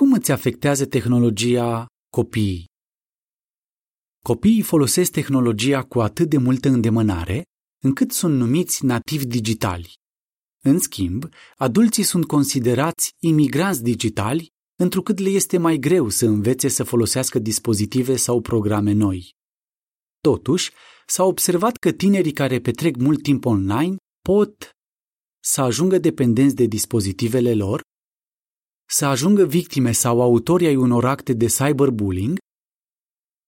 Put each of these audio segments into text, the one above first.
Cum îți afectează tehnologia copiii? Copiii folosesc tehnologia cu atât de multă îndemânare, încât sunt numiți nativi digitali. În schimb, adulții sunt considerați imigranți digitali, întrucât le este mai greu să învețe să folosească dispozitive sau programe noi. Totuși, s-a observat că tinerii care petrec mult timp online pot să ajungă dependenți de dispozitivele lor, să ajungă victime sau autorii ai unor acte de cyberbullying,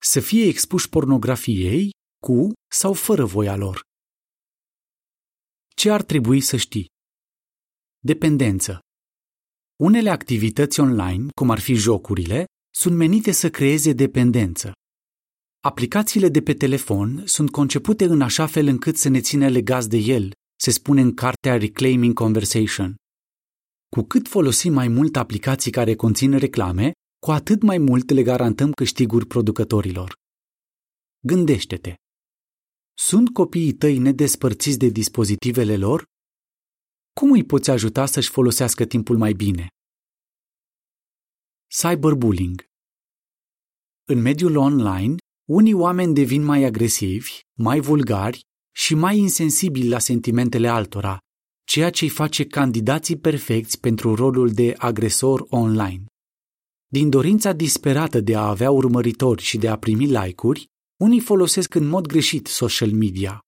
să fie expuși pornografiei cu sau fără voia lor. Ce ar trebui să știi? Dependență. Unele activități online, cum ar fi jocurile, sunt menite să creeze dependență. Aplicațiile de pe telefon sunt concepute în așa fel încât să ne țină legați de el, se spune în cartea Reclaiming Conversation. Cu cât folosim mai mult aplicații care conțin reclame, cu atât mai mult le garantăm câștiguri producătorilor. Gândește-te! Sunt copiii tăi nedespărțiți de dispozitivele lor? Cum îi poți ajuta să-și folosească timpul mai bine? Cyberbullying În mediul online, unii oameni devin mai agresivi, mai vulgari și mai insensibili la sentimentele altora, ceea ce îi face candidații perfecți pentru rolul de agresor online. Din dorința disperată de a avea urmăritori și de a primi like-uri, unii folosesc în mod greșit social media.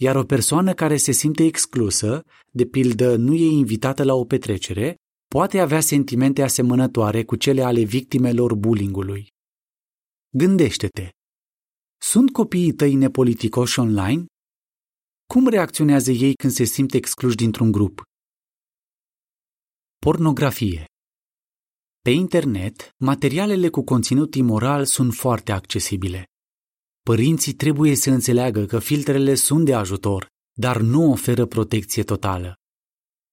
Iar o persoană care se simte exclusă, de pildă nu e invitată la o petrecere, poate avea sentimente asemănătoare cu cele ale victimelor bullyingului. Gândește-te! Sunt copiii tăi nepoliticoși online? Cum reacționează ei când se simt excluși dintr-un grup? Pornografie Pe internet, materialele cu conținut imoral sunt foarte accesibile. Părinții trebuie să înțeleagă că filtrele sunt de ajutor, dar nu oferă protecție totală.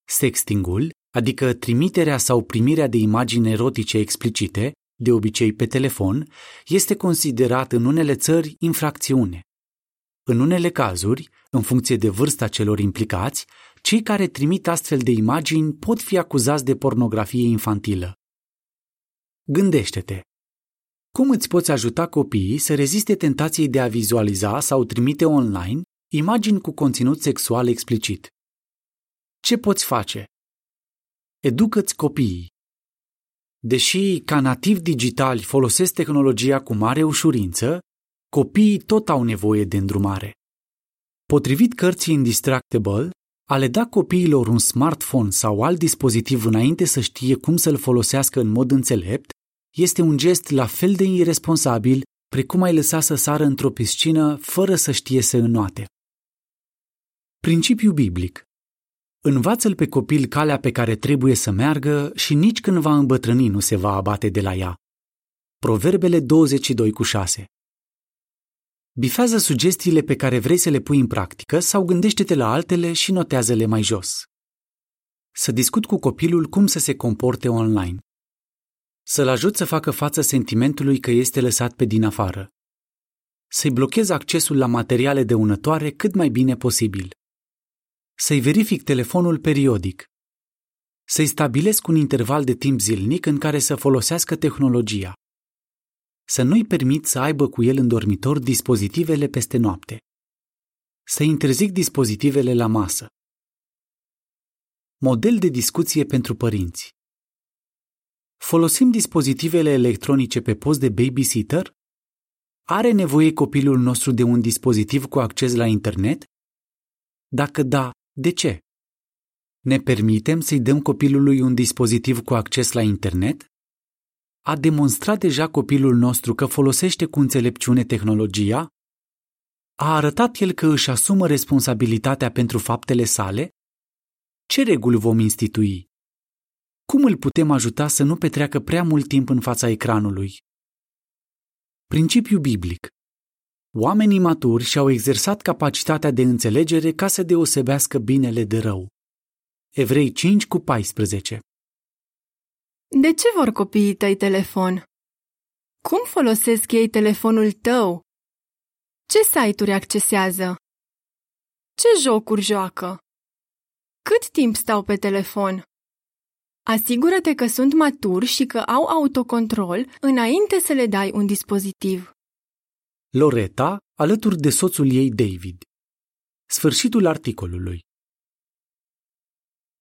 Sextingul, adică trimiterea sau primirea de imagini erotice explicite, de obicei pe telefon, este considerat în unele țări infracțiune. În unele cazuri, în funcție de vârsta celor implicați, cei care trimit astfel de imagini pot fi acuzați de pornografie infantilă. Gândește-te! Cum îți poți ajuta copiii să reziste tentației de a vizualiza sau trimite online imagini cu conținut sexual explicit? Ce poți face? Educă-ți copiii. Deși ca nativi digitali folosesc tehnologia cu mare ușurință, copiii tot au nevoie de îndrumare. Potrivit cărții Indistractable, a le da copiilor un smartphone sau alt dispozitiv înainte să știe cum să-l folosească în mod înțelept este un gest la fel de irresponsabil precum ai lăsa să sară într-o piscină fără să știe să înoate. Principiu biblic Învață-l pe copil calea pe care trebuie să meargă și nici când va îmbătrâni nu se va abate de la ea. Proverbele 22 cu 6 Bifează sugestiile pe care vrei să le pui în practică sau gândește-te la altele și notează-le mai jos. Să discut cu copilul cum să se comporte online. Să-l ajut să facă față sentimentului că este lăsat pe din afară. Să-i blochez accesul la materiale dăunătoare cât mai bine posibil. Să-i verific telefonul periodic. Să-i stabilesc un interval de timp zilnic în care să folosească tehnologia să nu-i permit să aibă cu el în dormitor dispozitivele peste noapte. Să interzic dispozitivele la masă. Model de discuție pentru părinți. Folosim dispozitivele electronice pe post de babysitter? Are nevoie copilul nostru de un dispozitiv cu acces la internet? Dacă da, de ce? Ne permitem să-i dăm copilului un dispozitiv cu acces la internet? A demonstrat deja copilul nostru că folosește cu înțelepciune tehnologia? A arătat el că își asumă responsabilitatea pentru faptele sale? Ce reguli vom institui? Cum îl putem ajuta să nu petreacă prea mult timp în fața ecranului? Principiu biblic Oamenii maturi și-au exersat capacitatea de înțelegere ca să deosebească binele de rău. Evrei 5 cu 14 de ce vor copiii tăi telefon? Cum folosesc ei telefonul tău? Ce site-uri accesează? Ce jocuri joacă? Cât timp stau pe telefon? Asigură-te că sunt maturi și că au autocontrol înainte să le dai un dispozitiv. Loreta, alături de soțul ei David. Sfârșitul articolului.